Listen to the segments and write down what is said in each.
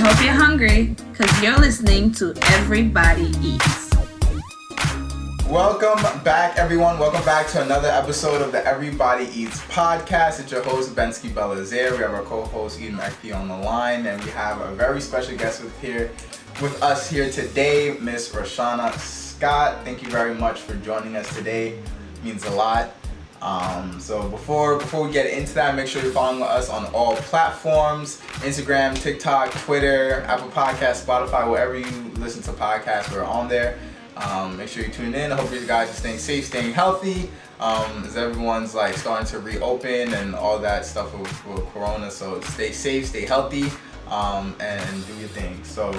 hope you're hungry because you're listening to Everybody Eats. Welcome back, everyone. Welcome back to another episode of the Everybody Eats podcast. It's your host, Bensky Belazaire. We have our co-host, Eden Ekpi, on the line, and we have a very special guest with here with us here today, Miss Roshana Scott. Thank you very much for joining us today. It means a lot. Um, so before before we get into that, make sure you're following us on all platforms: Instagram, TikTok, Twitter, Apple Podcasts, Spotify, wherever you listen to podcasts, we're on there. Um, make sure you tune in. I hope you guys are staying safe, staying healthy. Um, as everyone's like starting to reopen and all that stuff with, with Corona, so stay safe, stay healthy, um, and do your thing. So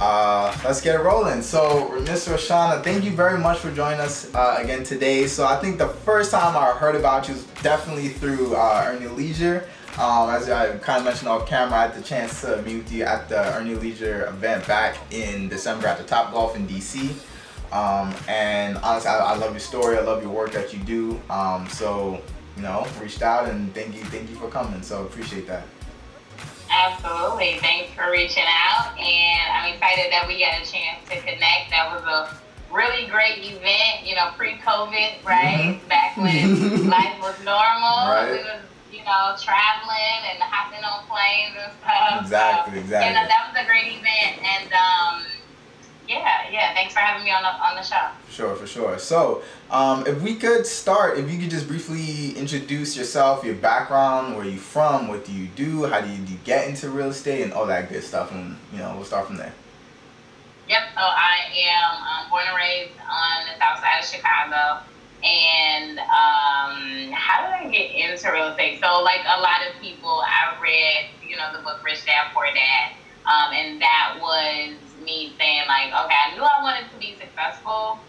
uh, let's get it rolling. So, Mr. Roshana, thank you very much for joining us uh, again today. So, I think the first time I heard about you was definitely through uh, Your Leisure. Um, as I kind of mentioned off camera, I had the chance to meet with you at the Earn Your Leisure event back in December at the Top Golf in DC. Um, and honestly, I, I, love your story. I love your work that you do. Um, so, you know, reached out and thank you, thank you for coming. So, appreciate that. Absolutely. Thanks for reaching out. And I'm excited that we got a chance to connect. That was a really great event, you know, pre COVID, right? Mm-hmm. Back when life was normal. Right. We was, you know, traveling and hopping on planes and stuff. Exactly, so, exactly. You know, that was a great event. And, um. Thanks for having me on the on the show. Sure, for sure. So, um, if we could start, if you could just briefly introduce yourself, your background, where you from, what do you do, how do you, do you get into real estate, and all that good stuff, and you know, we'll start from there. Yep. So I am um, born and raised on the south side of Chicago. And um, how did I get into real estate? So, like a lot of people, I read, you know, the book Rich Dad Poor Dad, um, and that was me saying like, okay, I knew I wanted to be successful,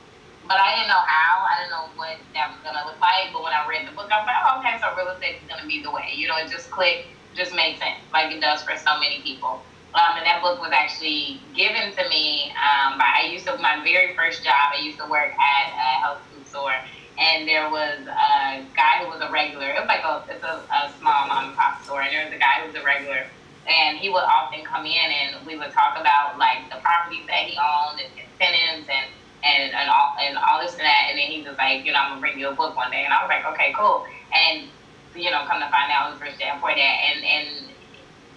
but I didn't know how. I didn't know what that was gonna look like. But when I read the book, I was like, oh, okay, so real estate is gonna be the way. You know, it just clicked, just made sense, like it does for so many people. Um, and that book was actually given to me um, by I used to my very first job. I used to work at a health food store, and there was a guy who was a regular. It was like a it's a, a small mom and pop store, and there was a guy who was a regular and he would often come in and we would talk about like the properties that he owned and incentives and and and all and all this and that. And then he was like you know I'm gonna bring you a book one day. And I was like okay cool. And you know come to find out it was Rich Dad Poor Dad and and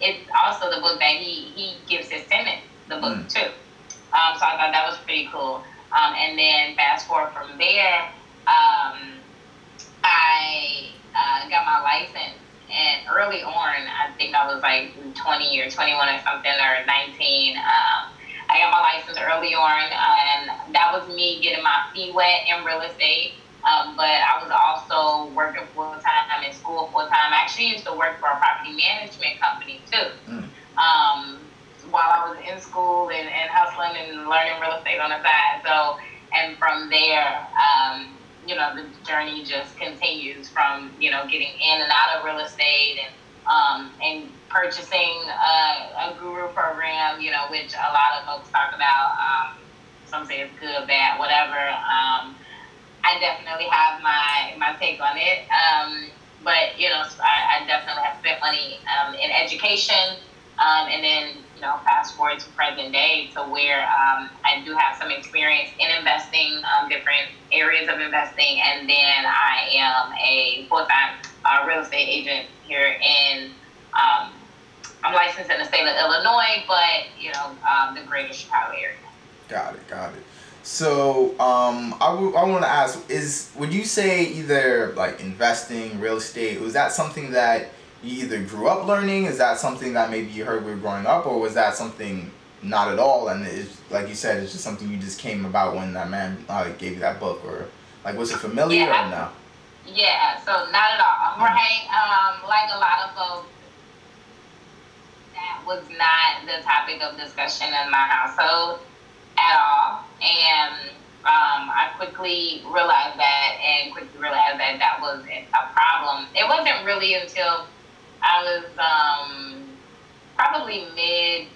it's also the book that he he gives his tenants the book mm. too. Um, so I thought that was pretty cool. Um, and then fast forward from there um, I uh, got my license and early on, I think I was like 20 or 21 or something, or 19. Um, I got my license early on, and that was me getting my feet wet in real estate. Um, but I was also working full time in school full time. I actually used to work for a property management company too. Mm. Um, while I was in school and, and hustling and learning real estate on the side. So, and from there, um, you know, the journey just continues from, you know, getting in and out of real estate and, um, and purchasing a, a guru program, you know, which a lot of folks talk about. Um, some say it's good, bad, whatever. Um, I definitely have my, my take on it. Um, but, you know, I, I definitely have spent money um, in education. Um, and then you know, fast forward to present day to where um, I do have some experience in investing, um, different areas of investing, and then I am a full-time uh, real estate agent here in. Um, I'm licensed in the state of Illinois, but you know, um, the greater Chicago area. Got it. Got it. So um, I, w- I want to ask: Is would you say either like investing, real estate, was that something that you either grew up learning? Is that something that maybe you heard we were growing up, or was that something not at all? And it's like you said, it's just something you just came about when that man uh, gave you that book, or like was it familiar yeah, or no? Yeah, so not at all. Mm-hmm. Right, um, like a lot of folks, that was not the topic of discussion in my household at all, and. Um, I quickly realized that and quickly realized that that was a problem. It wasn't really until I was um, probably mid,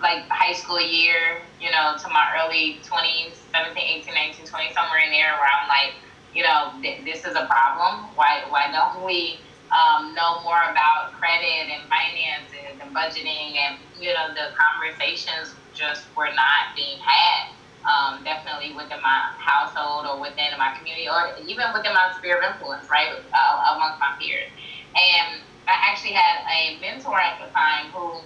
like high school year, you know, to my early 20s, 17, 18, 19, 20, somewhere in there where I'm like, you know, th- this is a problem. Why, why don't we um, know more about credit and finances and budgeting, and you know the conversations just were not being had. Um, definitely within my household or within my community or even within my sphere of influence, right, uh, amongst my peers. And I actually had a mentor at the time who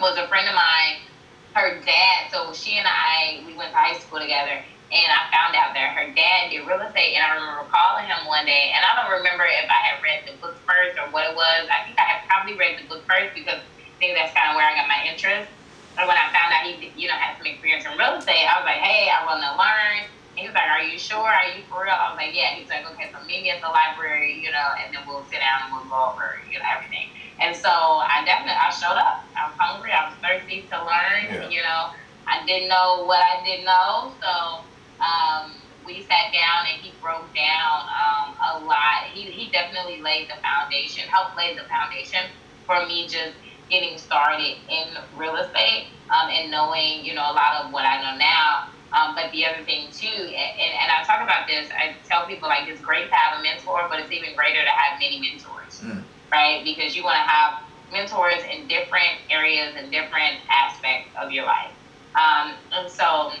was a friend of mine. Her dad, so she and I, we went to high school together and I found out that her dad did real estate. And I remember calling him one day, and I don't remember if I had read the book first or what it was. I think I had probably read the book first because I think that's kind of where I got my interest. And when I found out he, you know, had some experience in real estate, I was like, hey, I want to learn. And he was like, are you sure? Are you for real? I was like, yeah. He's like, okay, so meet me at the library, you know, and then we'll sit down and we'll go over, you know, everything. And so I definitely, I showed up. I was hungry. I was thirsty to learn. Yeah. You know, I didn't know what I didn't know. So um, we sat down and he broke down um, a lot. He, he definitely laid the foundation, helped lay the foundation for me just getting started in real estate um, and knowing, you know, a lot of what I know now. Um, but the other thing too, and, and I talk about this, I tell people like it's great to have a mentor, but it's even greater to have many mentors, mm. right? Because you want to have mentors in different areas and different aspects of your life. Um, and so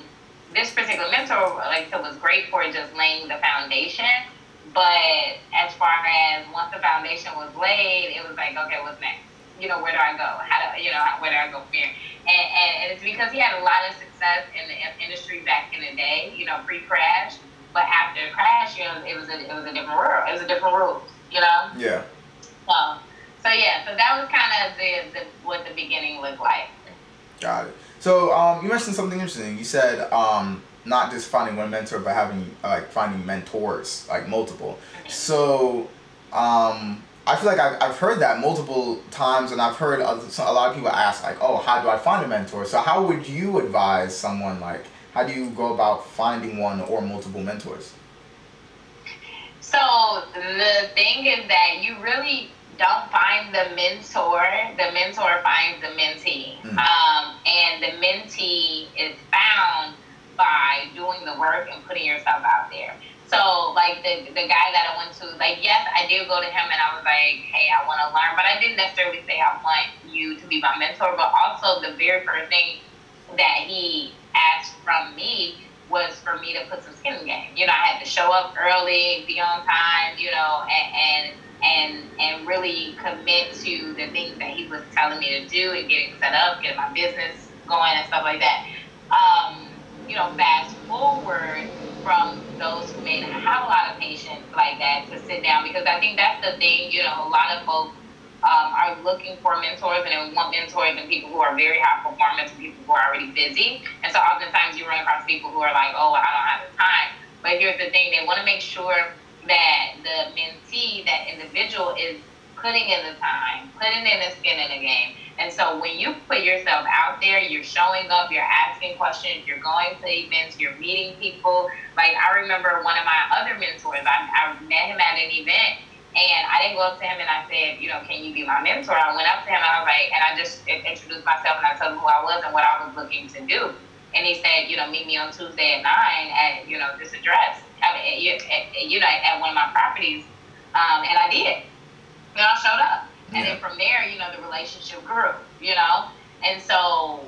this particular mentor, like I said, was great for just laying the foundation. But as far as once the foundation was laid, it was like, okay, what's next? You know, where do I go? How do you know where do I go from here? And, and, and it's because he had a lot of success in the industry back in the day, you know, pre-crash. But after the crash, you know, it was a it was a different world. It was a different rules, you know. Yeah. So, so yeah, so that was kind of the, the what the beginning looked like. Got it. So um, you mentioned something interesting. You said um, not just finding one mentor, but having like finding mentors, like multiple. So um, I feel like I've, I've heard that multiple times, and I've heard a lot of people ask like, "Oh, how do I find a mentor?" So how would you advise someone like? How do you go about finding one or multiple mentors? So the thing is that you really don't find the mentor. The mentor finds the mentee. Mm. Um, and the mentee is found by doing the work and putting yourself out there. So, like the, the guy that I went to, like, yes, I did go to him and I was like, hey, I want to learn. But I didn't necessarily say, I want you to be my mentor. But also, the very first thing that he asked from me was for me to put some skin in the game. You know, I had to show up early, be on time, you know, and, and and and really commit to the things that he was telling me to do and getting set up, getting my business going and stuff like that. Um, you know, fast forward from those who may not have a lot of patience like that to sit down because I think that's the thing, you know, a lot of folks um, are looking for mentors and they want mentors and people who are very high performance and people who are already busy. And so oftentimes you run across people who are like, oh, I don't have the time. But here's the thing, they want to make sure that the mentee, that individual is putting in the time, putting in the skin in the game. And so when you put yourself out there, you're showing up, you're asking questions, you're going to events, you're meeting people. Like I remember one of my other mentors, I, I met him at an event and I didn't go up to him and I said, you know, can you be my mentor? I went up to him and I was like, and I just introduced myself and I told him who I was and what I was looking to do. And he said, you know, meet me on Tuesday at nine at, you know, this address. I mean, you, you know, at one of my properties, um, and I did. Know, I showed up, and then from there, you know, the relationship grew. You know, and so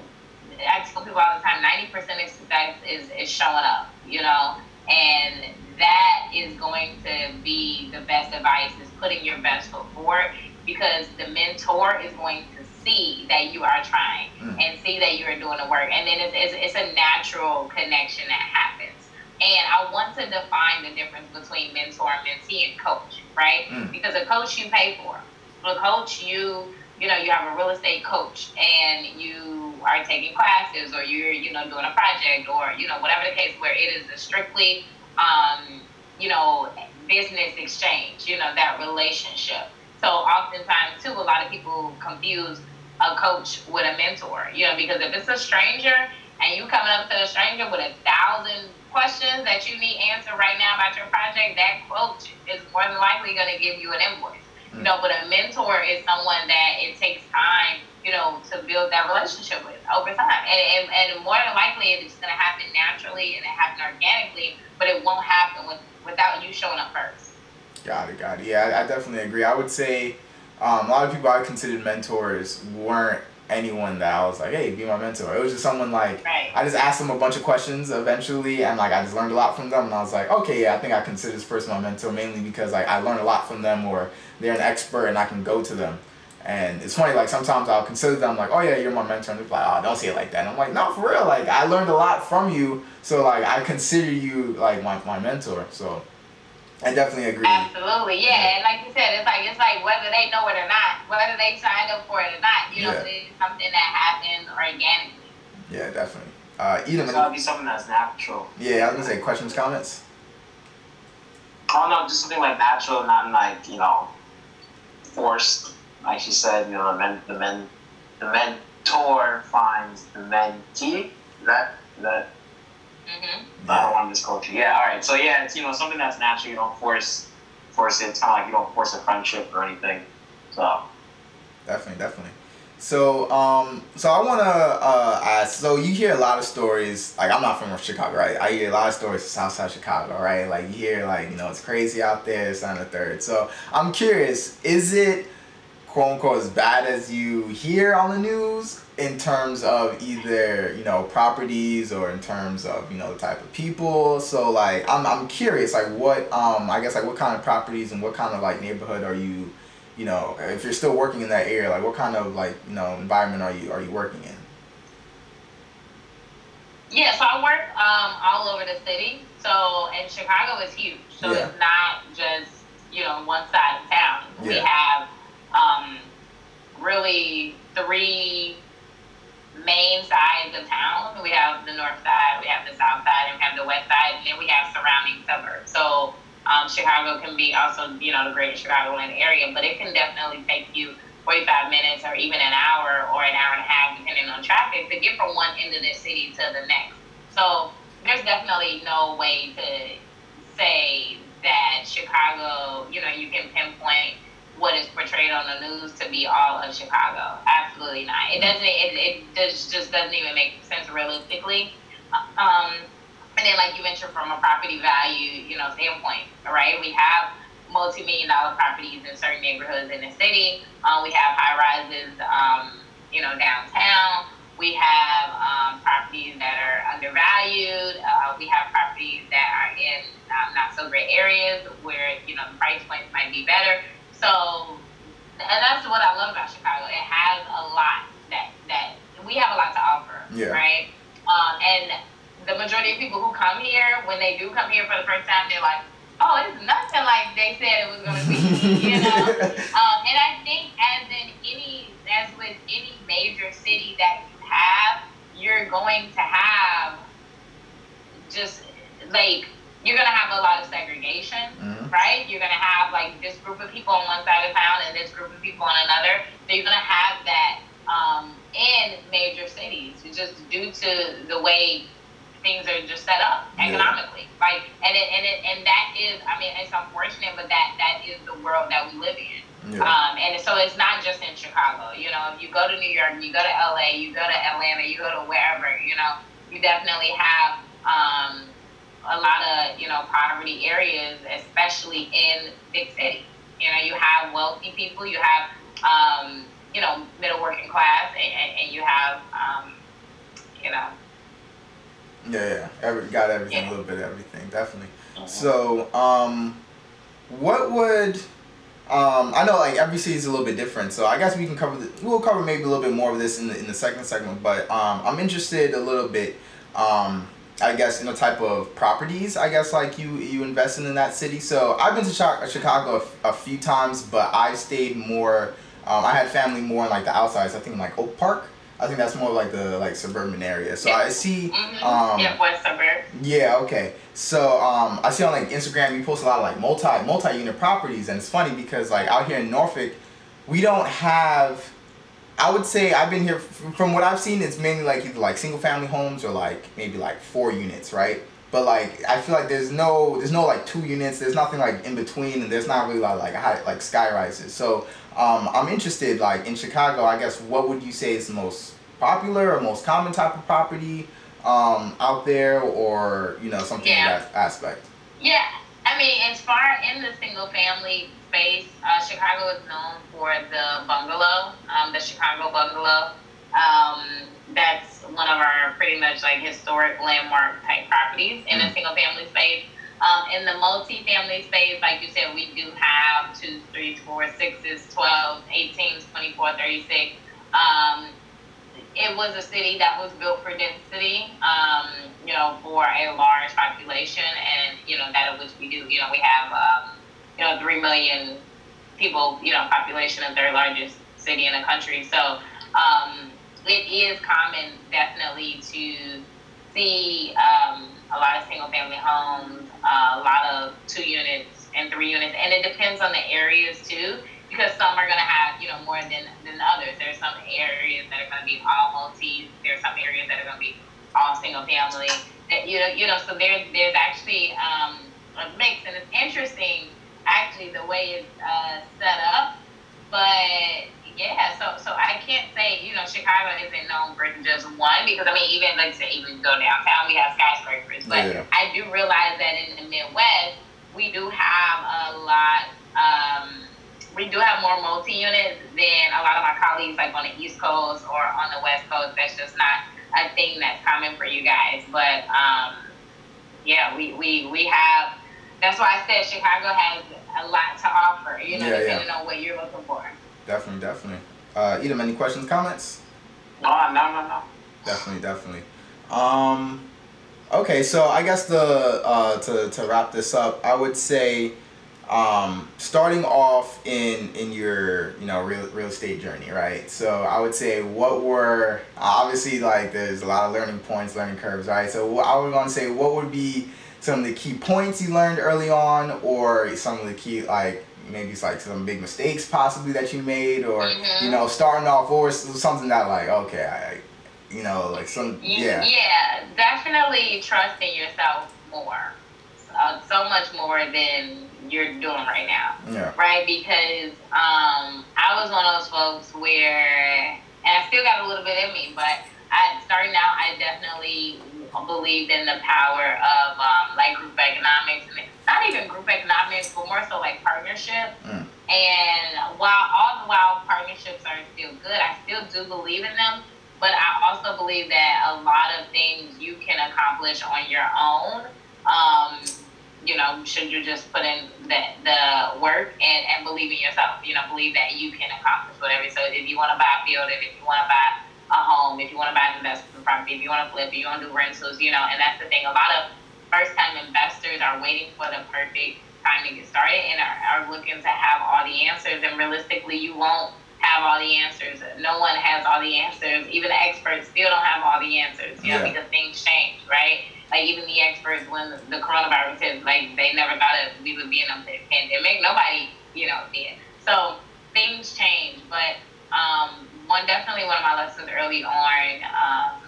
I tell people all the time, ninety percent of success is is showing up. You know, and that is going to be the best advice is putting your best foot forward because the mentor is going to see that you are trying mm. and see that you are doing the work and then it's, it's, it's a natural connection that happens and I want to define the difference between mentor, and mentee, and coach, right? Mm. Because a coach you pay for. A coach you, you know, you have a real estate coach and you are taking classes or you're, you know, doing a project or, you know, whatever the case where it is a strictly, um, you know, business exchange, you know, that relationship. So oftentimes too, a lot of people confuse a coach with a mentor, you know, because if it's a stranger and you coming up to a stranger with a thousand questions that you need answered right now about your project, that coach is more than likely going to give you an invoice. You know, but a mentor is someone that it takes time, you know, to build that relationship with over time. And, and, and more than likely, it's going to happen naturally and it happen organically, but it won't happen with, without you showing up first. Got it, got it. Yeah, I, I definitely agree. I would say um, a lot of people I considered mentors weren't anyone that I was like, hey, be my mentor. It was just someone like Right. I just asked them a bunch of questions eventually, and like I just learned a lot from them, and I was like, okay, yeah, I think I consider this person my mentor mainly because like I learned a lot from them, or they're an expert, and I can go to them. And it's funny, like sometimes I'll consider them like, oh yeah, you're my mentor, and they're like, oh, don't say it like that. And I'm like, no, for real, like I learned a lot from you, so like I consider you like my, my mentor. So I definitely agree. Absolutely, yeah. And like you said, it's like it's like whether they know it or not, whether they signed up for it or not. You know, Yeah. it's something that happened organically. Yeah, definitely. Uh, Edom, It's gotta be something that's natural. yeah, I was gonna say questions, comments. I don't know, just something like natural, not like you know, forced. Like she said, you know, the men, the men, the mentor finds the mentee. That that is that? hmm I don't want this culture. Yeah, all right. So yeah, it's you know something that's natural. You don't force force it. It's kind of like you don't force a friendship or anything. So Definitely, definitely. So, um, so I wanna uh, ask. So you hear a lot of stories. Like I'm not from Chicago, right? I hear a lot of stories from Southside Chicago, right? Like you hear like you know it's crazy out there. It's on the third. So I'm curious. Is it quote unquote as bad as you hear on the news in terms of either you know properties or in terms of you know the type of people? So like I'm I'm curious. Like what um I guess like what kind of properties and what kind of like neighborhood are you? You know, if you're still working in that area, like what kind of like you know environment are you are you working in? Yeah, so I work um, all over the city. So, and Chicago is huge. So Yeah. it's not just, you know, one side of town. We have um, really three main sides of town. We have the north side, we have the south side, and we have the west side, and then we have surrounding suburbs. So um, Chicago can be also, you know, the greater Chicagoland area, but it can definitely take you 45 minutes or even an hour or an hour and a half, depending on traffic, to get from one end of the city to the next. So there's definitely no way to say that Chicago, you know, you can pinpoint what is portrayed on the news to be all of Chicago. Absolutely not. It doesn't. It, it just just doesn't even make sense realistically. Um, and then, like you mentioned, from a property value, you know, standpoint, right? We have multi-million dollar properties in certain neighborhoods in the city. Uh, we have high rises, um, you know, downtown. We have um, properties that are undervalued. Uh, we have properties that are in um, not so great areas where you know the price points might be better. So, and that's what I love about Chicago. It has a lot that that we have a lot to offer, Yeah. right? Um, and majority of people who come here, when they do come here for the first time, they're like, "Oh, it's nothing like they said it was going to be," you know. Um, and I think as in any, as with any major city that you have, you're going to have just like you're gonna have a lot of segregation, Mhm. right? You're gonna have like this group of people on one side of town and this group of people on another. So you're gonna have that um, in major cities, just due to the way things are just set up Yeah. economically. Like, and it, and it, and that is, I mean, it's unfortunate, but that that is the world that we live in. Yeah. Um, and so it's not just in Chicago. You know, if you go to New York, you go to LA, you go to Atlanta, you go to wherever, you know, you definitely have um, a lot of, you know, poverty areas, especially in big cities. You know, you have wealthy people, you have, um, you know, middle working class, and, and, and you have, um, you know, Yeah, yeah. Every, got everything, Yeah. a little bit of everything, definitely. So, um, what would um, I know like every city is a little bit different, so I guess we can cover the, we'll cover maybe a little bit more of this in the in the second segment. But um, I'm interested a little bit, um, I guess in the type of properties I guess like you you invested in that city. So I've been to Chi- Chicago a few times, but I stayed more. Um, I had family more in like the outsides. I think like Oak Park. I think that's more like the like suburban area. So I see. mhm. Um, yeah, west suburb. yeah, okay. So um, I see on like Instagram you post a lot of like multi multi unit properties, and it's funny because like out here in Norfolk, we don't have. I would say I've been here from what I've seen. It's mainly like either like single family homes or like maybe like four units, right? But like I feel like there's no there's no like two units. There's nothing like in between, and there's not really like like high, like sky rises. So um, I'm interested like in Chicago. I guess what would you say is the most popular or most common type of property um, out there, or you know something Yeah. in that aspect? Yeah, I mean, as far in the single family space. Uh, Chicago is known for the bungalow, um, the Chicago bungalow. Um, that's one of our pretty much like historic landmark type properties in a Mm. single family space. Um, in the multi-family space, like you said, we do have two, three, four, sixes, 12, 18, 24, 36. Um, it was a city that was built for density, um, you know, for a large population, and you know that of which we do. You know, we have, um, you know, three million people, you know, population, the third largest city in the country. So um, it is common, definitely, to see um, a lot of single-family homes, uh, a lot of two units and three units, and it depends on the areas too because some are going to have you know more than than others. There's some areas that are going to be all multi. There's some areas that are going to be all single family. That you know you know so there's there's actually um, a mix, and it's interesting actually the way it's uh, set up. But yeah, so so I can't say you know Chicago isn't known for just one because I mean even like say even go downtown we have skyscrapers, but Yeah. I do realize that in the Midwest we do have a lot. Um, we do have more multi units than a lot of my colleagues, like on the East Coast or on the West Coast. That's just not a thing that's common for you guys. But um, yeah, we, we, we have. That's why I said Chicago has a lot to offer. You know, Yeah, yeah. depending on what you're looking for. Definitely, definitely. Uh, Edom, any questions, comments? No, no, no, no. Definitely, definitely. Um, okay, so I guess the uh, to to wrap this up, I would say, um, starting off in in your you know real real estate journey, right? So I would say, what were obviously like there's a lot of learning points, learning curves, right? So I would want to say, what would be some of the key points you learned early on, or some of the key like maybe it's like some big mistakes possibly that you made, or Mhm. you know starting off, or something that like okay, I, you know like some yeah. yeah, definitely trusting yourself more. Uh, so much more than you're doing right now. Yeah. right? Because um, I was one of those folks where, and I still got a little bit in me, but I starting out, I definitely believed in the power of um, like group economics, and not even group economics, but more so like partnership. Mm. And while all the while partnerships are still good, I still do believe in them. But I also believe that a lot of things you can accomplish on your own. Um, you know, should you just put in the, the work and, and believe in yourself, you know, believe that you can accomplish whatever. So if you want to buy a field, if you want to buy a home, if you want to buy an investment property, if you want to flip, if you want to do rentals, you know, and that's the thing. A lot of first time investors are waiting for the perfect time to get started and are, are looking to have all the answers. And realistically, you won't have all the answers. No one has all the answers. Even the experts still don't have all the answers, you know, Yeah. because things change, right? Like even the experts, when the, coronavirus hit, like they never thought that we would be in a pandemic. Nobody, you know, did. So things change, but um, one definitely one of my lessons early on um,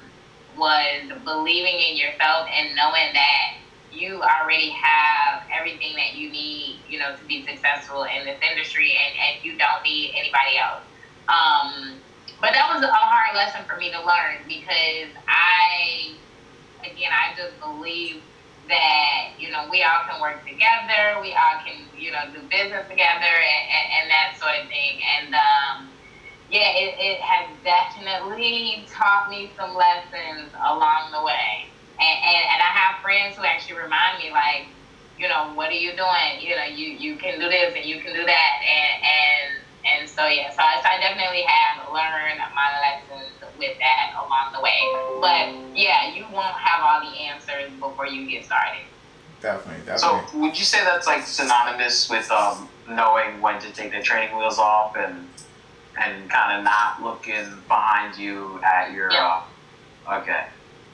was believing in yourself and knowing that you already have everything that you need, you know, to be successful in this industry, and, and you don't need anybody else. Um, but that was a hard lesson for me to learn because I, again, I just believe that you know we all can work together, we all can you know do business together, and, and, and that sort of thing. And um, yeah, it, it has definitely taught me some lessons along the way. And, and, and I have friends who actually remind me, like, you know, what are you doing? You know, you, you can do this and you can do that. And, and, and so, yeah, so I, so I definitely have learned my lessons with that along the way. But yeah, you won't have all the answers before you get started. Definitely, So definitely. would you say that's like synonymous with um, knowing when to take the training wheels off and and kind of not looking behind you at your Yeah. uh, okay.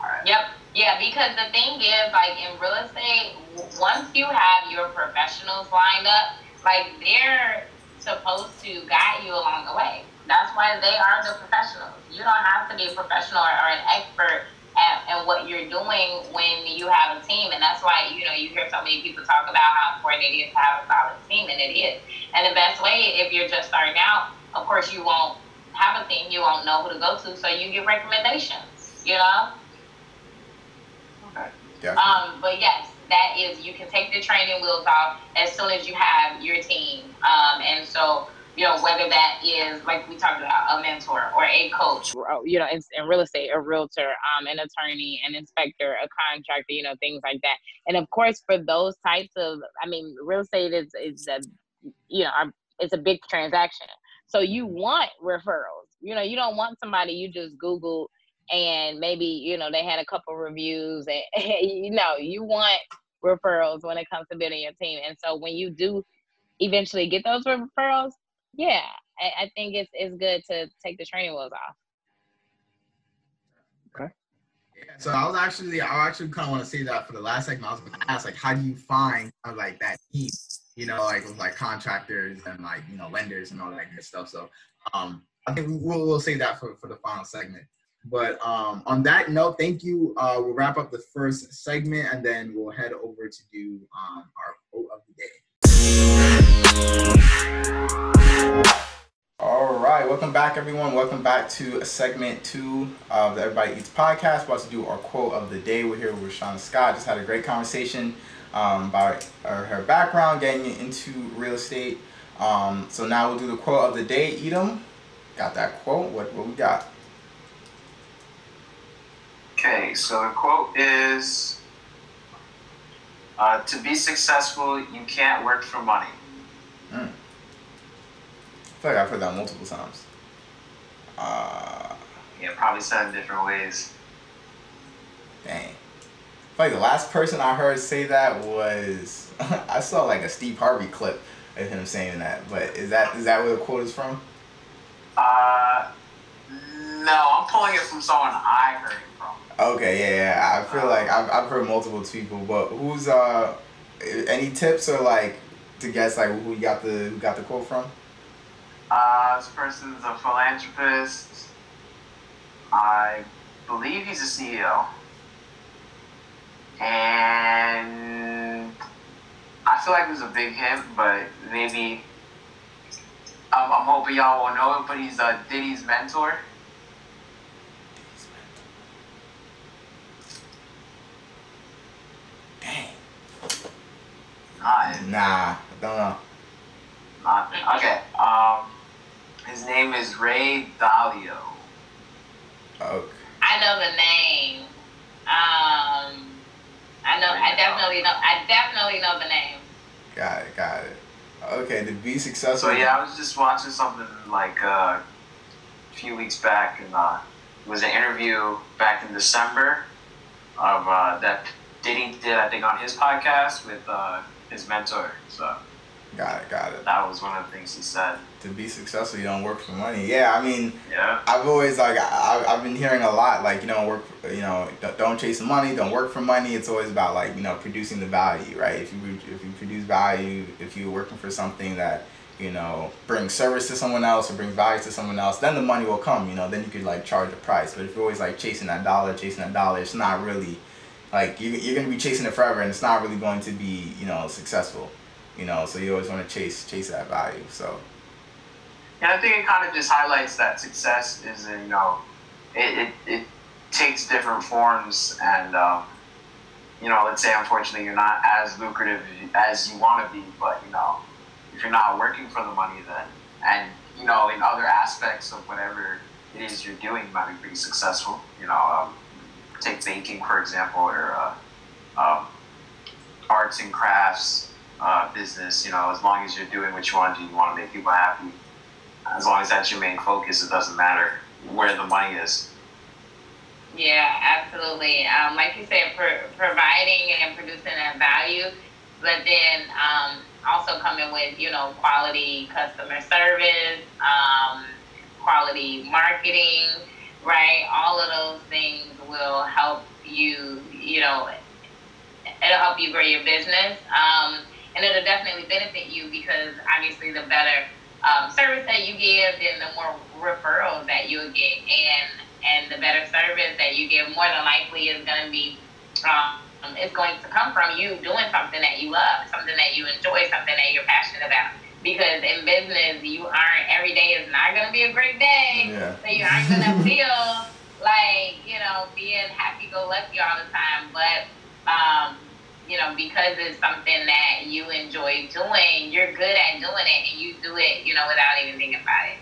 All right. Yep. Yeah, because the thing is, like in real estate, once you have your professionals lined up, like they're supposed to guide you along the way. That's why they are the professionals. You don't have to be a professional or, or an expert at, at what you're doing when you have a team, and that's why you know you hear so many people talk about how important it is to have a solid team, and it is. And the best way, if you're just starting out, of course, you won't have a team, you won't know who to go to, so you get recommendations. You know. definitely. Um, but yes, that is you can take the training wheels off as soon as you have your team. Um, and so you know, whether that is like we talked about a mentor or a coach, you know, in, in real estate, a realtor, um, an attorney, an inspector, a contractor, you know, things like that. And of course, for those types of, I mean, real estate is is a, you know, it's a big transaction. So you want referrals. You know, you don't want somebody you just Google and maybe you know they had a couple reviews and you know you want referrals when it comes to building your team. And so when you do eventually get those referrals, yeah, I, I think it's it's good to take the training wheels off. Okay. Yeah, so I was actually I actually kind of want to say that for the last segment. I was going to ask like, how do you find like that team? You know, like with like contractors and like you know lenders and all that good stuff. So um, I think we'll we'll say that for for the final segment. But um, on that note, thank you. Uh, we'll wrap up the first segment and then we'll head over to do um, our quote of the day. All right, welcome back, everyone. Welcome back to segment two of the Everybody Eats podcast. We're about to do our quote of the day. We're here with Sean Scott. Just had a great conversation um, about her, her, background, getting into real estate. Um, so now we'll do the quote of the day. Edom, got that quote? What what we got? Okay, so the quote is uh, To be successful, you can't work for money. Mm feel like I've heard that multiple times. Uh, yeah, probably said in different ways. Dang. Like the last person I heard say that was I saw like a Steve Harvey clip of him saying that. But is that is that where the quote is from? Uh, no, I'm pulling it from someone I heard it from. Okay, yeah, yeah. I feel like I've, I've heard multiple people, but who's uh, any tips or like to guess like who got the who got the quote from? Uh, this person's a philanthropist. I believe he's a CEO. And I feel like it was a big hit, but maybe I'm, I'm hoping y'all won't know it, but he's uh, Diddy's mentor. Dang. Nah, nah, I don't know. Nah, okay. Um, his name is Ray Dalio. Okay. I know the name. Um, I know. I definitely know. I definitely know the name. Got it. Got it. Okay, to be successful. So yeah, I was just watching something like uh, a few weeks back, and uh, it was an interview back in December of uh, that Diddy did, I think, on his podcast with uh, his mentor. So. Got it. Got it. That was one of the things he said to be successful, you don't work for money. Yeah, I mean, yeah. I've always like I, I've been hearing a lot like you know work you know don't chase money, don't work for money. It's always about like you know producing the value, right? If you if you produce value, if you're working for something that you know brings service to someone else or brings value to someone else, then the money will come. You know, then you could like charge a price. But if you're always like chasing that dollar, chasing that dollar, it's not really like you, you're gonna be chasing it forever, and it's not really going to be you know successful. You know, so you always want to chase chase that value. So yeah I think it kind of just highlights that success is, you know, it, it, it takes different forms and, um, you know, let's say unfortunately you're not as lucrative as you want to be, but, you know, if you're not working for the money then, and, you know, in other aspects of whatever it is you're doing, you might be pretty successful. You know, um, take baking, for example, or uh, um, arts and crafts uh, business, you know, as long as you're doing what you want to do, you want to make people happy as long as that's your main focus, it doesn't matter where the money is. Yeah, absolutely. Um, like you said, pro- providing and producing that value, but then um, also coming with you know quality customer service, um, quality marketing, right? All of those things will help you. You know, it'll help you grow your business, um, and it'll definitely benefit you because obviously the better um, service that you give, then the more referrals that you'll get, and and the better service that you give, more than likely is going to be, um, it's going to come from you doing something that you love, something that you enjoy, something that you're passionate about. Because in business, you aren't every day is not going to be a great day, yeah. so you aren't going to feel like you know being happy go lucky all the time. But um, you know, because it's something that you enjoy doing, you're good at doing it and you do it, you know, without even thinking about it.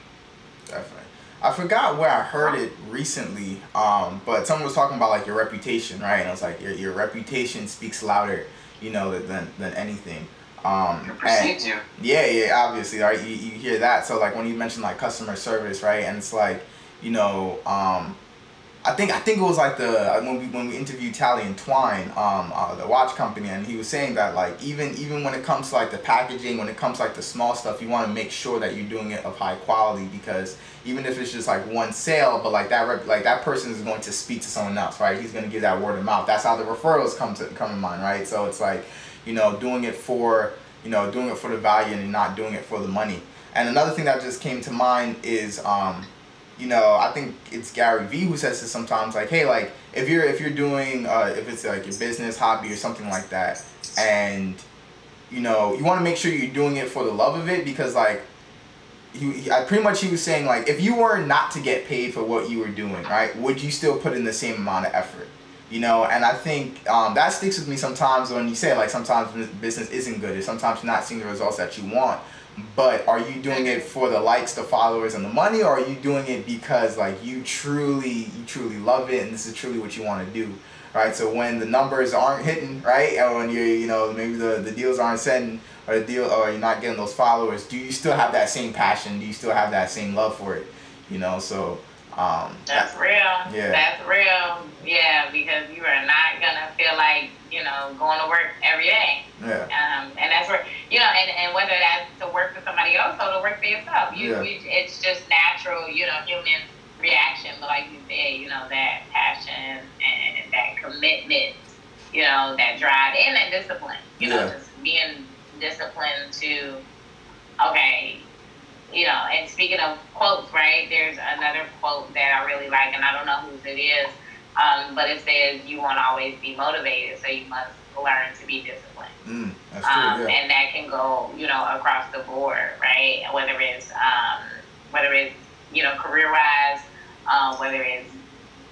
Definitely. I forgot where I heard it recently, um, but someone was talking about like your reputation, right? And I was like, your, your reputation speaks louder, you know, than than anything. Um, It precedes you. Yeah, yeah, obviously, right? You, you hear that. So like when you mentioned like customer service, right? And it's like, you know, um, I think I think it was like the when we when we interviewed Talley and Twine, um, uh, the watch company, and he was saying that like even even when it comes to like the packaging, when it comes to like the small stuff, you want to make sure that you're doing it of high quality because even if it's just like one sale, but like that like that person is going to speak to someone else, right? He's going to give that word of mouth. That's how the referrals come to come in mind, right? So it's like, you know, doing it for you know doing it for the value and not doing it for the money. And another thing that just came to mind is um, you know, I think it's Gary Vee who says this sometimes, like, hey, like if you're if you're doing uh, if it's like your business, hobby, or something like that, and you know you want to make sure you're doing it for the love of it because like he, he I pretty much he was saying like if you were not to get paid for what you were doing, right, would you still put in the same amount of effort? You know, and I think um, that sticks with me sometimes when you say like sometimes business isn't good, or sometimes you're not seeing the results that you want but are you doing it for the likes the followers and the money or are you doing it because like you truly you truly love it and this is truly what you want to do right? So when the numbers aren't hitting right and when you're you know maybe the, the deals aren't setting or the deal or you're not getting those followers do you still have that same passion? Do you still have that same love for it? You know so um That's real. Yeah. That's real. Yeah, because you are not gonna feel like you know going to work every day. yeah Um, and that's where you know, and, and whether that's to work for somebody else or to work for yourself, you, Yeah. you it's just natural, you know, human reaction. But like you said, you know, that passion and that commitment, you know, that drive and that discipline. You know, just being disciplined to okay. You know, and speaking of quotes, right? There's another quote that I really like, and I don't know whose it is, um, but it says, "You won't always be motivated, so you must learn to be disciplined." mm, that's true um, yeah and that can go, you know, across the board, right? Whether it's um, whether it's you know career wise, um, whether it's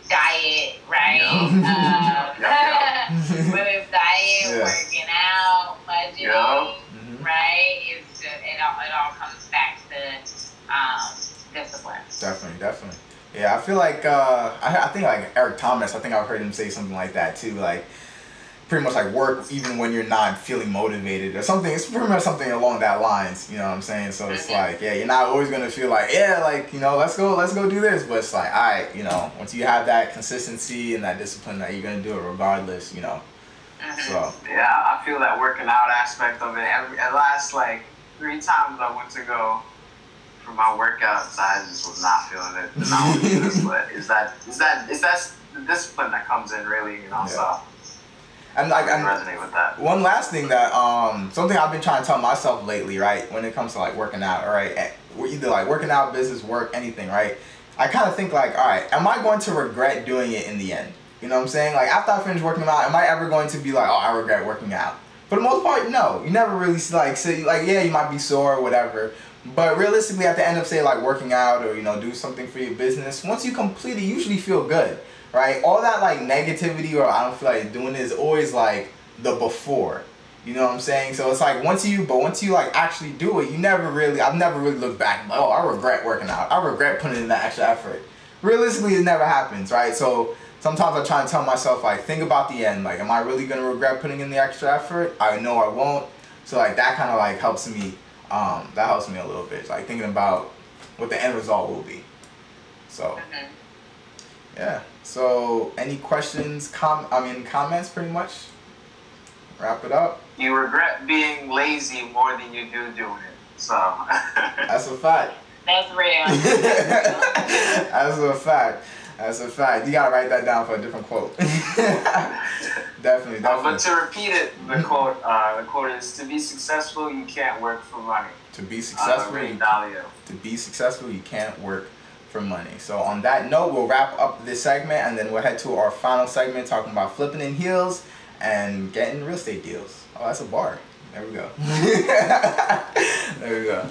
diet, right? Yeah. Um, Yeah, whether it's diet, working out, budgeting. Mhm. right? It's just, it all it all comes back to um, discipline. Definitely, definitely. Yeah, I feel like uh, I, I think like Eric Thomas. I think I've heard him say something like that too. Like pretty much like work even when you're not feeling motivated or something. It's pretty much something along that lines. You know what I'm saying? So it's Mhm. like yeah, you're not always gonna feel like yeah, like you know, let's go, let's go do this. But it's like all right, you know, once you have that consistency and that discipline, that you're gonna do it regardless. You know, Mhm. so Yeah, I feel that working out aspect of it. Every, at last, like three times I went to go for my workouts, I just was not feeling it. And I was just, but is that is that is that the discipline that comes in really? You know, so and like I and resonate with that. One last thing that um something I've been trying to tell myself lately, right? When it comes to like working out, all right, eh, either like working out, business, work, anything, right? I kind of think like, all right, am I going to regret doing it in the end? You know what I'm saying? Like after I finish working out, am I ever going to be like, oh, I regret working out? For the most part, no. You never really like say like yeah, you might be sore or whatever. But realistically, at the end of say like working out or you know do something for your business, once you complete it, you usually feel good, right? All that like negativity or I don't feel like doing it is always like the before. You know what I'm saying? So it's like once you, but once you like actually do it, you never really, I've never really looked back. Oh, I regret working out. I regret putting in that extra effort. Realistically, it never happens, right? So sometimes I try and tell myself like, think about the end. Like, am I really gonna regret putting in the extra effort? I know I won't. So like that kind of like helps me. Um, that helps me a little bit. Like thinking about what the end result will be. So yeah. So any questions? Com, I mean comments, pretty much. Wrap it up. You regret being lazy more than you do doing it. So That's a fact. That's real. That's a fact. That's a fact. You gotta write that down for a different quote. definitely, Uh, but to repeat it, the quote, uh, the quote is: "To be successful, you can't work for money." To be Uh, successful, you, Dalio. to be successful, you can't work for money. So on that note, we'll wrap up this segment and then we'll head to our final segment talking about flipping in heels and getting real estate deals. Oh, that's a bar. There we go. there we go.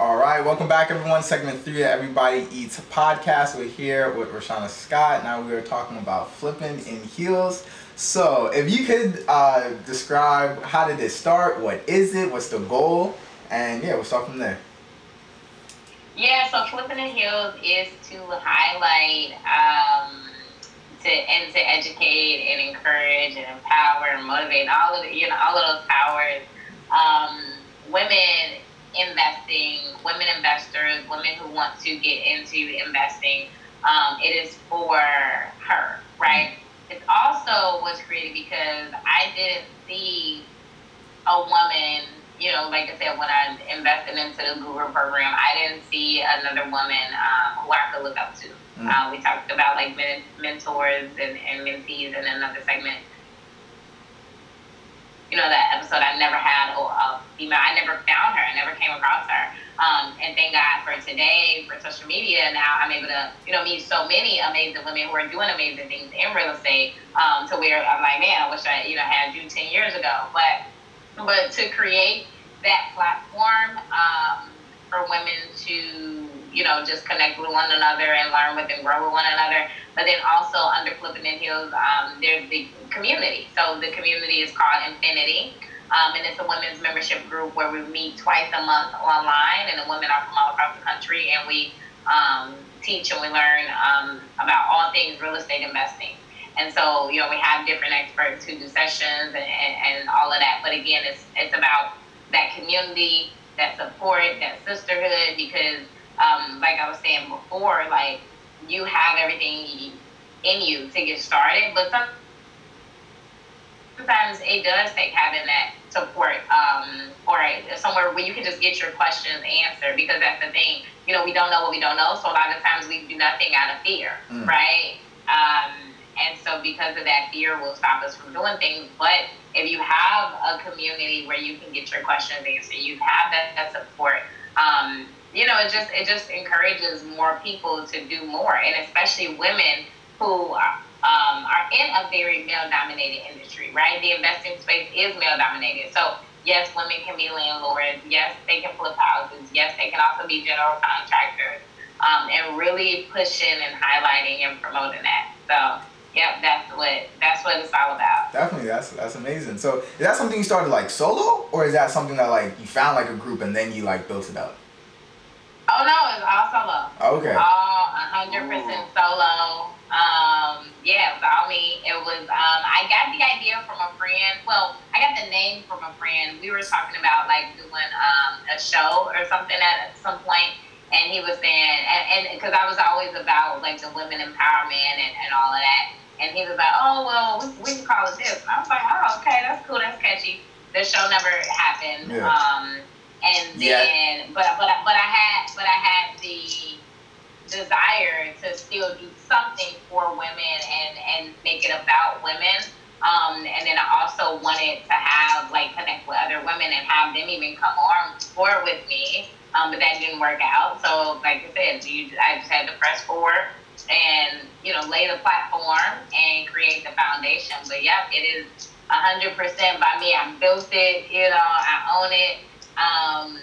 All right, welcome back, everyone. Segment three of Everybody Eats podcast. We're here with Rashana Scott. Now we are talking about flipping in heels. So, if you could uh, describe how did it start, what is it, what's the goal, and yeah, we'll start from there. Yeah, so flipping the heels is to highlight, um, to and to educate and encourage and empower and motivate all of the, you know all of those powers. Um, women investing, women investors, women who want to get into investing. Um, it is for her, right? It also was created because I didn't see a woman you know, like I said, when I invested into the Guru program, I didn't see another woman um, who I could look up to. Mm. Uh, we talked about like men- mentors and, and mentees in another segment. You know, that episode, I never had a female, I never found her, I never came across her. Um, and thank God for today, for social media, now I'm able to, you know, meet so many amazing women who are doing amazing things in real estate um, to where I'm like, man, I wish I, you know, had you 10 years ago. But but to create that platform um, for women to, you know, just connect with one another and learn with and grow with one another. But then also under Flipping in Heels, um, there's the community. So the community is called Infinity. Um, and it's a women's membership group where we meet twice a month online, and the women are from all across the country, and we um, teach and we learn um, about all things real estate investing. And so, you know, we have different experts who do sessions and, and, and all of that. But again, it's it's about that community, that support, that sisterhood. Because, um, like I was saying before, like you have everything in you to get started, but sometimes it does take having that support um, or somewhere where you can just get your questions answered. Because that's the thing, you know, we don't know what we don't know, so a lot of times we do nothing out of fear, mm. right? Um, and so, because of that, fear will stop us from doing things. But if you have a community where you can get your questions answered, you have that, that support. Um, you know, it just it just encourages more people to do more, and especially women who are, um, are in a very male-dominated industry. Right, the investing space is male-dominated, so yes, women can be landlords. Yes, they can flip houses. Yes, they can also be general contractors. Um, and really pushing and highlighting and promoting that. So Yep, that's what that's what it's all about. Definitely, that's that's amazing. So, is that something you started like solo, or is that something that like you found like a group and then you like built it up? Oh no, it's all solo. Okay. All hundred percent solo. Um, yeah, it was all me. It was. Um, I got the idea from a friend. Well, I got the name from a friend. We were talking about like doing um, a show or something at some point and he was saying, and because I was always about like the women empowerment and, and all of that. And he was like, oh, well, we, we can call it this. And I was like, oh, okay, that's cool, that's catchy. The show never happened. Yeah. Um, and then, yeah. but, but, but I had, but I had the desire to still do something for women and, and make it about women. Um, and then I also wanted to have, like, connect with other women and have them even come on board with me. Um, but that didn't work out. So, like I said, you, I just had to press forward and you know lay the platform and create the foundation. But yeah, it is hundred percent by me. I built it. You know, I own it. Um,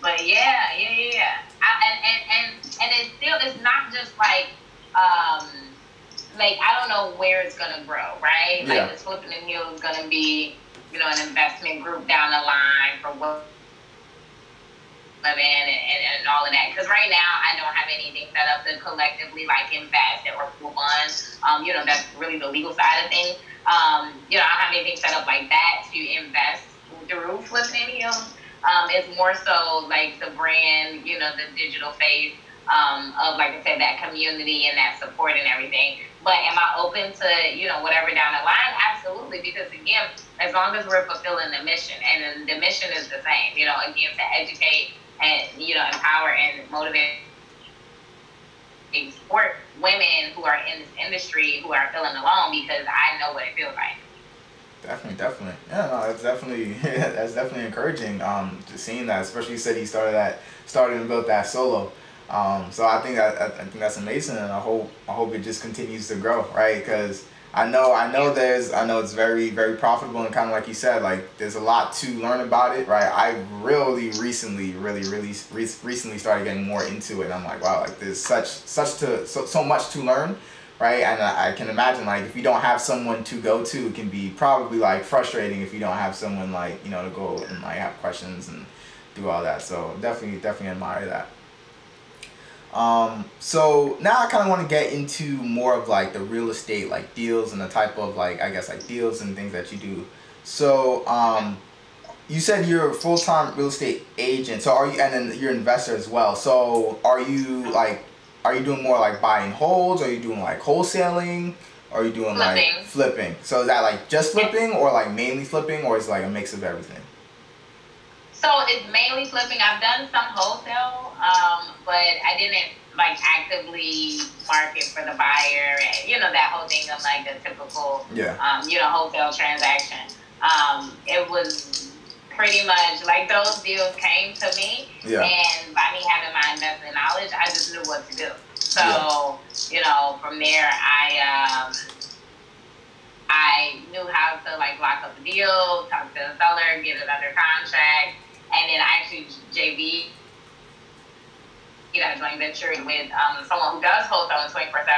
but yeah, yeah, yeah. I, and, and and and it's still it's not just like um, like I don't know where it's gonna grow, right? Yeah. Like the flipping and heel is gonna be you know an investment group down the line for what women and, and, and all of that. Because right now, I don't have anything set up to collectively like invest or pool funds. Um, you know, that's really the legal side of things. Um, you know, I don't have anything set up like that to invest through flipping heels. Um, it's more so like the brand, you know, the digital face um, of, like I said, that community and that support and everything. But am I open to, you know, whatever down the line? Absolutely, because again, as long as we're fulfilling the mission, and the mission is the same, you know, again, to educate and you know empower and motivate and support women who are in this industry who are feeling alone because I know what it feels like. Definitely, definitely. Yeah, no, that's definitely that's definitely encouraging. Um, seeing that, especially you said he started that, started and built that solo. Um, so I think that I think that's amazing, and I hope I hope it just continues to grow, right? Because I know, I know there's, I know it's very, very profitable and kind of like you said, like there's a lot to learn about it, right? I really recently, really, really re- recently started getting more into it. I'm like, wow, like there's such, such to, so, so much to learn, right? And I, can imagine like if you don't have someone to go to, it can be probably like frustrating if you don't have someone like you know to go and like have questions and do all that. So definitely, definitely admire that. Um, so now I kind of want to get into more of like the real estate like deals and the type of like I guess like deals and things that you do. So um, you said you're a full time real estate agent. So are you and then you're an investor as well. So are you like are you doing more like buying holds? Are you doing like wholesaling? Or are you doing Flipping. like flipping? So is that like just flipping or like mainly flipping or is it like a mix of everything? So it's mainly flipping. I've done some wholesale, um, but I didn't like actively market for the buyer and you know that whole thing of like the typical Yeah. um, you know wholesale transaction. Um, it was pretty much like those deals came to me, Yeah. and by me having my investment knowledge, I just knew what to do. So Yeah. you know, from there, I um, I knew how to like lock up the deal, talk to the seller, get it under contract, and then I actually JV. You know, joint venture with um, someone who does wholesale 24 7,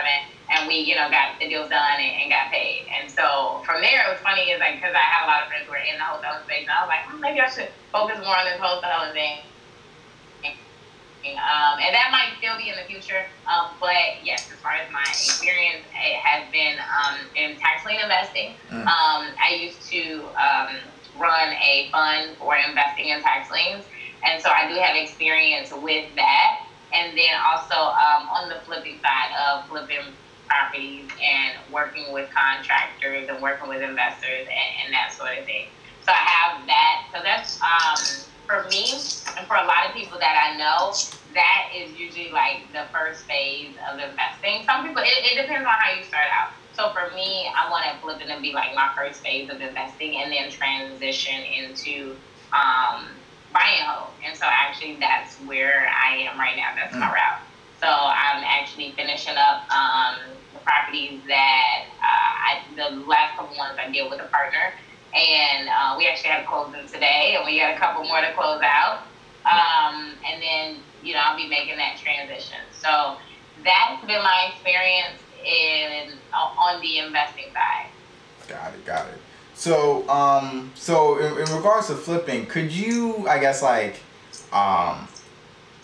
and we, you know, got the deals done and, and got paid. And so from there, it was funny is like, because I have a lot of friends who are in the wholesale space, and I was like, hmm, maybe I should focus more on this wholesale thing. Um, and that might still be in the future. Um, but yes, as far as my experience, it has been um, in tax lien investing. Mm. Um, I used to um, run a fund for investing in tax liens. And so I do have experience with that. And then also um, on the flipping side of flipping properties and working with contractors and working with investors and, and that sort of thing. So I have that. So that's um, for me and for a lot of people that I know, that is usually like the first phase of investing. Some people, it, it depends on how you start out. So for me, I want to flip it and be like my first phase of investing and then transition into um, buying home. And so actually that's where I am right now. That's my Mm. route. So I'm actually finishing up um, the properties that uh, I, the last couple ones I did with a partner. And uh, we actually had a closing today, and we got a couple more to close out. Um, and then, you know, I'll be making that transition. So that's been my experience in on the investing side. Got it, got it. So, um, so in, in regards to flipping, could you, I guess, like, um,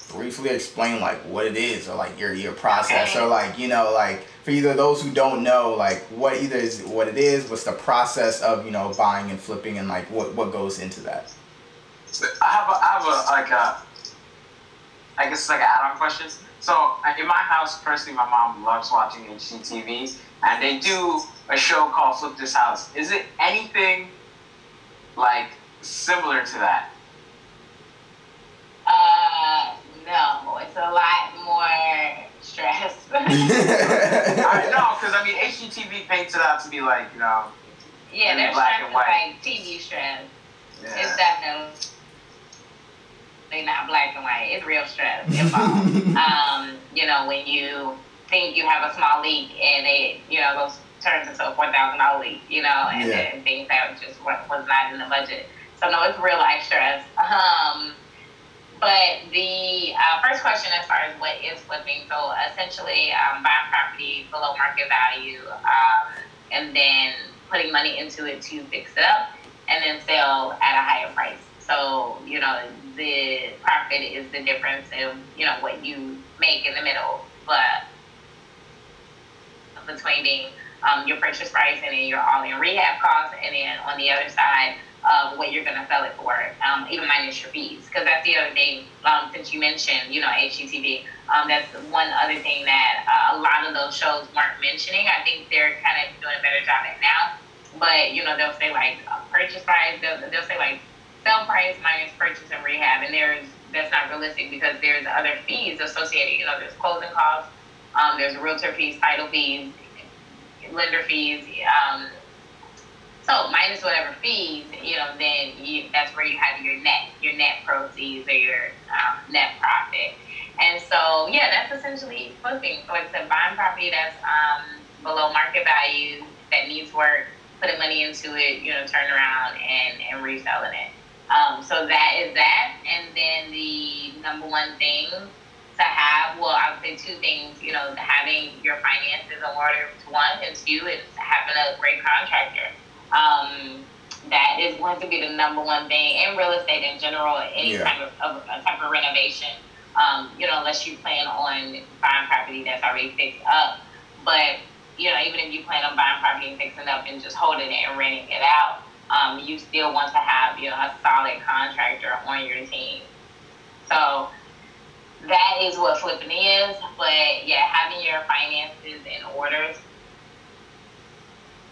briefly explain like what it is or like your your process Okay. or like you know like for either those who don't know like what either is what it is, what's the process of you know buying and flipping and like what what goes into that. I have a, I have a like a, I guess it's like an add-on question. So in my house, personally, my mom loves watching HGTV, and they do a show called Flip This House. Is it anything like similar to that? Uh, no, it's a lot more stress. I know, because I mean, HGTV paints it out to be like you know, yeah, In their black stress and white. like TV stress. yeah. It's definitely not black and white. It's real stress involved. um, you know, when you think you have a small leak and it, you know, goes turns into a four thousand dollar leak, you know, and Yeah. things that just wa- was not in the budget. So no, it's real life stress. Um, but the uh, first question, as far as what is flipping, so essentially um, buying property below market value, um, and then putting money into it to fix it up, and then sell at a higher price. So you know the profit is the difference in you know what you make in the middle, but between being um, your purchase price and then your all-in rehab costs, and then on the other side of what you're going to sell it for, um, even minus your fees. Because that's the other thing. Um, since you mentioned, you know, HGTV, um, that's one other thing that uh, a lot of those shows weren't mentioning. I think they're kind of doing a better job at now. But you know, they'll say like purchase price. They'll, they'll say like sell price minus purchase and rehab, and there's that's not realistic because there's other fees associated. You know, there's closing costs. Um, there's realtor fees, title fees, lender fees. Um, so minus whatever fees, you know, then you, that's where you have your net, your net proceeds or your um, net profit. And so, yeah, that's essentially flipping. So it's a buying property that's um, below market value that needs work, putting money into it, you know, turn around and, and reselling it. Um, so that is that. And then the number one thing to have, well, I would say two things, you know, having your finances in order, one, and two, is having a great contractor. Um, that is going to be the number one thing in real estate in general, any Yeah. type of, of a type of renovation. Um, you know, unless you plan on buying property that's already fixed up. But, you know, even if you plan on buying property and fixing up and just holding it and renting it out, um, you still want to have, you know, a solid contractor on your team. So that is what flipping is. But yeah, having your finances in order.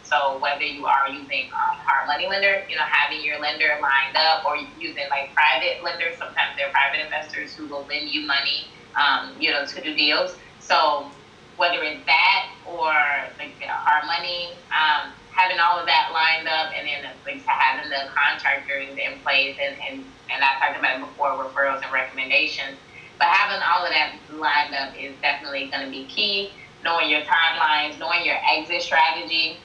So whether you are using um, hard money lender, you know, having your lender lined up, or using like private lenders. Sometimes they're private investors who will lend you money, um, you know, to do deals. So whether it's that or like you know, hard money, um, having all of that lined up, and then like having the contractors in place, and and and I talked about it before, referrals and recommendations. But having all of that lined up is definitely going to be key. Knowing your timelines, knowing your exit strategy.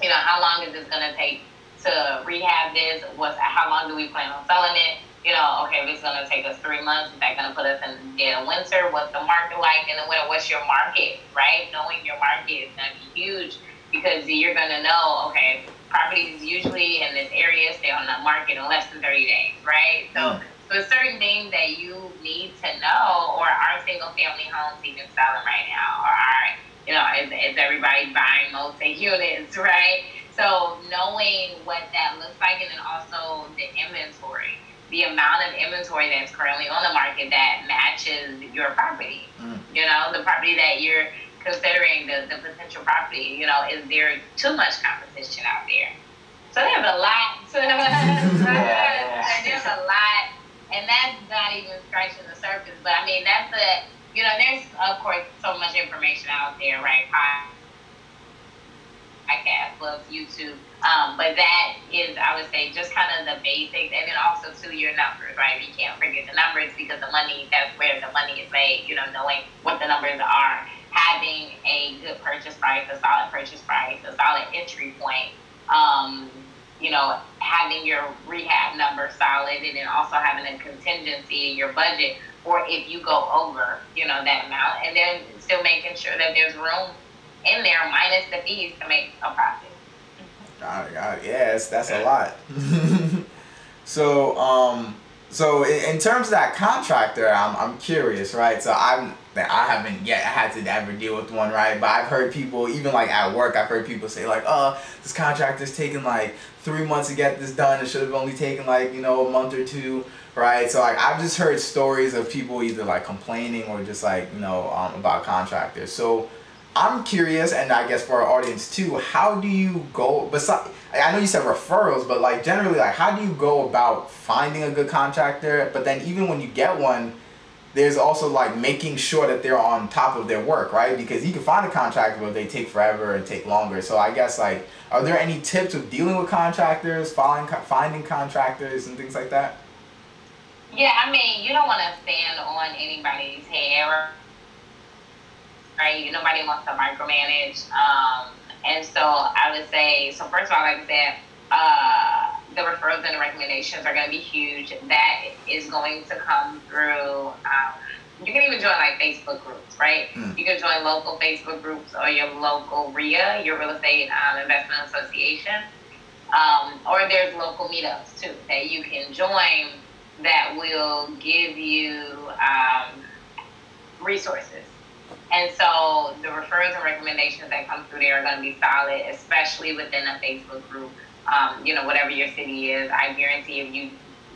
You know, how long is this going to take to rehab this? What's how long do we plan on selling it? You know, okay, if it's going to take us three months, is that going to put us in of winter? What's the market like in the winter? What's your market, right? Knowing your market is going to be huge because you're going to know, okay, properties usually in this area stay on the market in less than 30 days, right? So, so certain things that you need to know, or are single family homes even selling right now, or are, you know, is, is everybody buying multi units, right? So knowing what that looks like, and then also the inventory, the amount of inventory that's currently on the market that matches your property. Mm. You know, the property that you're considering, the, the potential property, you know, is there too much competition out there? So there's a lot to, there's a lot, and that's not even scratching the surface. But I mean, that's a, you know, there's of course so much information out there, right? Podcast, plus YouTube. Um, but that is, I would say, just kind of the basics, and then also to your numbers, right? You can't forget the numbers because the money, that's where the money is made. You know, knowing what the numbers are, having a good purchase price, a solid purchase price, a solid entry point. Um, you know, having your rehab number solid, and then also having a contingency in your budget, or if you go over, you know, that amount, and then still making sure that there's room in there minus the fees to make a profit. Got it, got it. Yes, that's a lot. so, um, so in, in terms of that contractor, I'm, I'm curious, right? So I'm, I haven't yet had to ever deal with one, right? But I've heard people, even like at work, I've heard people say like, oh, this contractor's taking like three months to get this done. It should have only taken like, you know, a month or two, right? So like, I've just heard stories of people either like complaining or just like, you know, um, about contractors. So I'm curious, and I guess for our audience too, how do you go? Besides, I know you said referrals, but like generally, like how do you go about finding a good contractor? But then even when you get one, there's also like making sure that they're on top of their work, right? Because you can find a contractor, but they take forever and take longer. So I guess like, are there any tips of dealing with contractors, finding finding contractors, and things like that? Yeah, I mean, you don't want to stand on anybody's head, right? Nobody wants to micromanage. Um, and so I would say, so first of all, like I said, uh, the referrals and the recommendations are going to be huge. That is going to come through. Um, you can even join like Facebook groups, right? Mm. You can join local Facebook groups or your local RIA, your Real Estate um, Investment Association. Um, or there's local meetups too that you can join that will give you um, resources. And so the referrals and recommendations that come through there are going to be solid, especially within a Facebook group. Um, you know, whatever your city is, I guarantee if you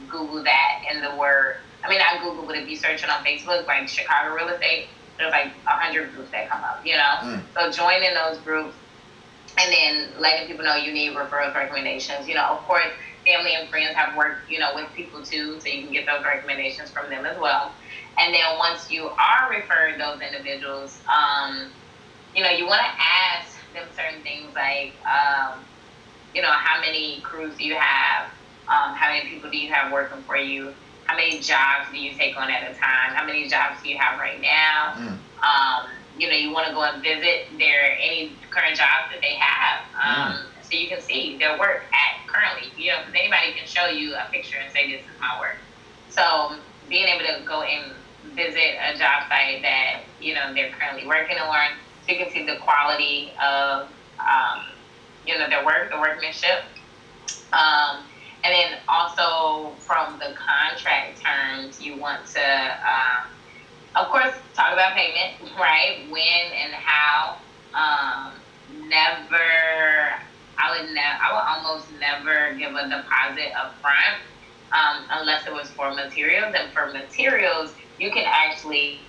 Google that and the word, I mean, not Google, but if you search it on Facebook, like Chicago real estate, there's like a hundred groups that come up, you know? Mm. So join in those groups and then letting people know you need referrals, recommendations. You know, of course, family and friends have worked, you know, with people too, so you can get those recommendations from them as well. And then once you are referring those individuals, um, you know, you want to ask them certain things like, um, you know, how many crews do you have? Um, how many people do you have working for you? How many jobs do you take on at a time? How many jobs do you have right now? Mm. Um, you know, you want to go and visit their any current jobs that they have, um, so you can see their work at currently. You know, because anybody can show you a picture and say this is my work. So being able to go and visit a job site that you know they're currently working on, so you can see the quality of um, you know their work, the workmanship. Um, and then also from the contract terms, you want to, um, of course, talk about payment, right? When and how. Um, never, I would never, I would almost never give a deposit up front um, unless it was for materials. And for materials, you can actually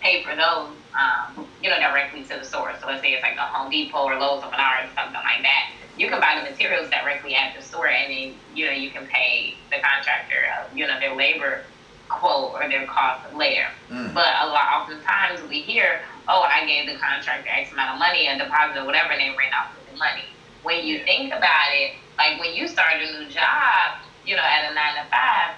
pay for those, um, you know, directly to the source. So let's say it's like a Home Depot or Lowe's or Menards or something like that. You can buy the materials directly at the store, and then you know you can pay the contractor, uh, you know, their labor quote or their cost later. Mm. But a lot, oftentimes we hear, oh, I gave the contractor X amount of money, a deposit, or whatever, and they ran off with the money. When you think about it, like when you start a new job, you know, at a nine to five,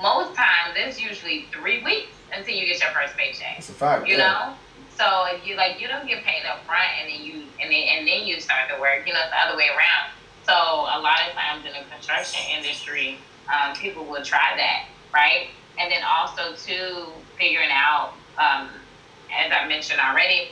most times it's usually three weeks until you get your first paycheck. That's a fact. You yeah. know? So if you like you don't get paid up front and then you and then and then you start the work, you know, it's the other way around. So a lot of times in the construction industry, um, people will try that, right? And then also too figuring out, um, as I mentioned already,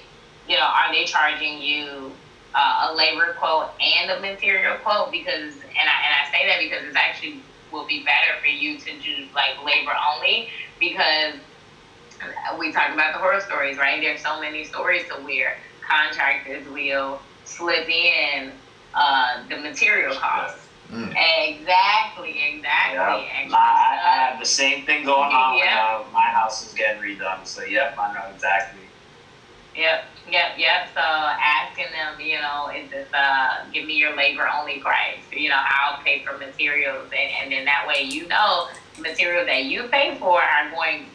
you know, are they charging you uh, a labor quote and a material quote? Because and I and I say that because it's actually will be better for you to do like labor only because we talked about the horror stories, right? There's so many stories to where contractors will slip in uh, the material costs. Mm. Exactly, exactly. Yep. My, I, I have the same thing going on yep. when uh, my house is getting redone. So, yep, I know exactly. Yep, yep, yep. So asking them, you know, is this uh give me your labor only price? You know, I'll pay for materials and, and then that way you know materials that you pay for are going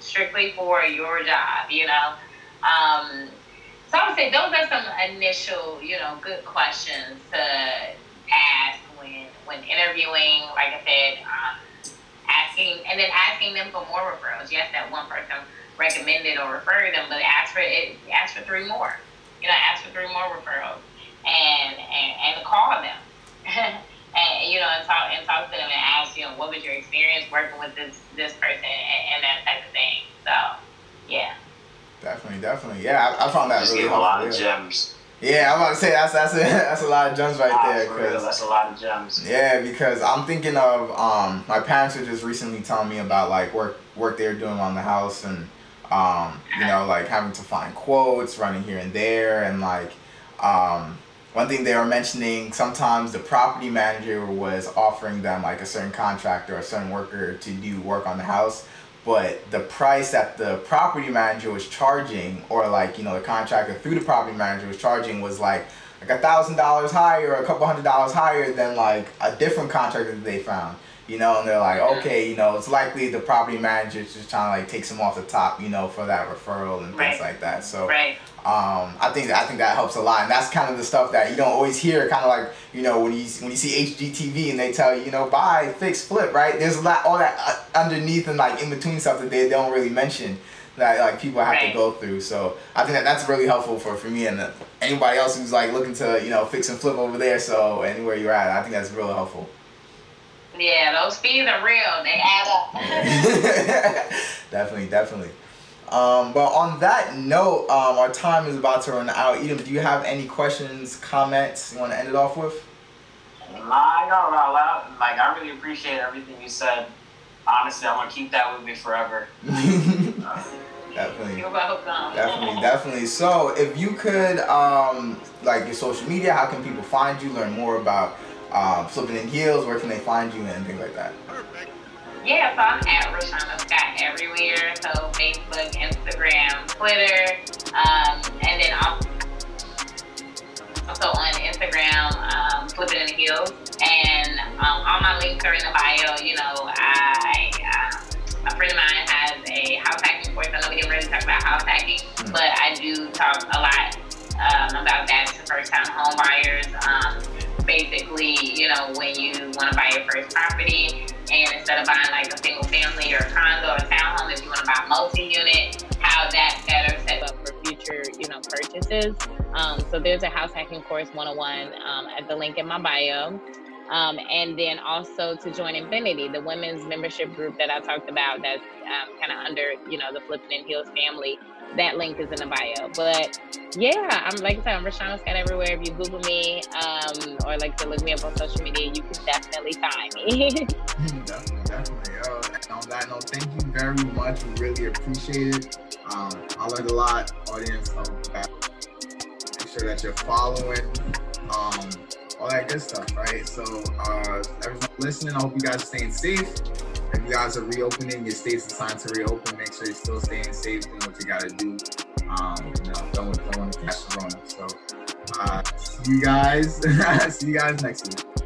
strictly for your job, you know. Um, so I would say those are some initial, you know, good questions to ask when when interviewing. Like I said, um, asking and then asking them for more referrals. Yes, that one person recommended or referred them, but ask for it. Ask for three more. You know, ask for three more referrals and and, and call them. and you know, and talk and talk to them and ask, you know, what was your experience working with this this person and, and that type of thing. So, yeah. Definitely, definitely, yeah. I, I found that Just really a lot of gems. Yeah, I'm about to say that's that's a, that's a lot of gems right ah, there. Cause, that's a lot of gems. Yeah, because I'm thinking of um my parents were just recently telling me about like work work they were doing on the house and um you know like having to find quotes running here and there and like um one thing they were mentioning sometimes the property manager was offering them like a certain contractor or a certain worker to do work on the house but the price that the property manager was charging or like you know the contractor through the property manager was charging was like like a thousand dollars higher or a couple hundred dollars higher than like a different contractor that they found you know and they're like okay you know it's likely the property manager is just trying to like take some off the top you know for that referral and right. things like that so right um, I think I think that helps a lot, and that's kind of the stuff that you don't always hear. Kind of like you know when you when you see HGTV and they tell you you know buy, fix, flip, right? There's a lot all that uh, underneath and like in between stuff that they don't really mention that like people have right. to go through. So I think that that's really helpful for for me and uh, anybody else who's like looking to you know fix and flip over there. So anywhere you're at, I think that's really helpful. Yeah, those fees are real. They add up. definitely, definitely. Um, but on that note, um, our time is about to run out. Edom, do you have any questions, comments you want to end it off with? Nah, I got a lot. Like, I really appreciate everything you said. Honestly, I'm gonna keep that with me forever. definitely. You're welcome. Definitely, definitely. So, if you could, um, like your social media, how can people find you, learn more about um, flipping in heels? Where can they find you and things like that? Perfect. Yeah, so I'm at Roshana Scott everywhere. So Facebook, Instagram, Twitter, um, and then also, also on Instagram, um, Flipping in the Heels. And um, all my links are in the bio. You know, I uh, a friend of mine has a house hacking course. I know we didn't really talk about house hacking, mm-hmm. but I do talk a lot um, about that to first time home buyers. Um, basically, you know, when you want to buy your first property, and instead of buying like a single family or a condo or townhome, if you want to buy multi-unit, how that better set up for future, you know, purchases. Um, so there's a house hacking course 101 um, at the link in my bio. Um, and then also to join Infinity, the women's membership group that I talked about that's um, kind of under, you know, the Flipping in Heels family. That link is in the bio. But yeah, I'm like I said, I'm Rashawn Scott everywhere. If you Google me um, or like to look me up on social media, you can definitely find me. definitely, definitely. Yo, on that note, thank you very much. We really appreciate it. Um, I learned a lot, audience. Um, make sure that you're following. Um, all that good stuff, right? So, uh, everyone listening, I hope you guys are staying safe. If you guys are reopening, your state's assigned to reopen. Make sure you're still staying safe, doing what you gotta do. Um, you know, don't don't want to catch the rona. So, uh, see you guys. see you guys next week.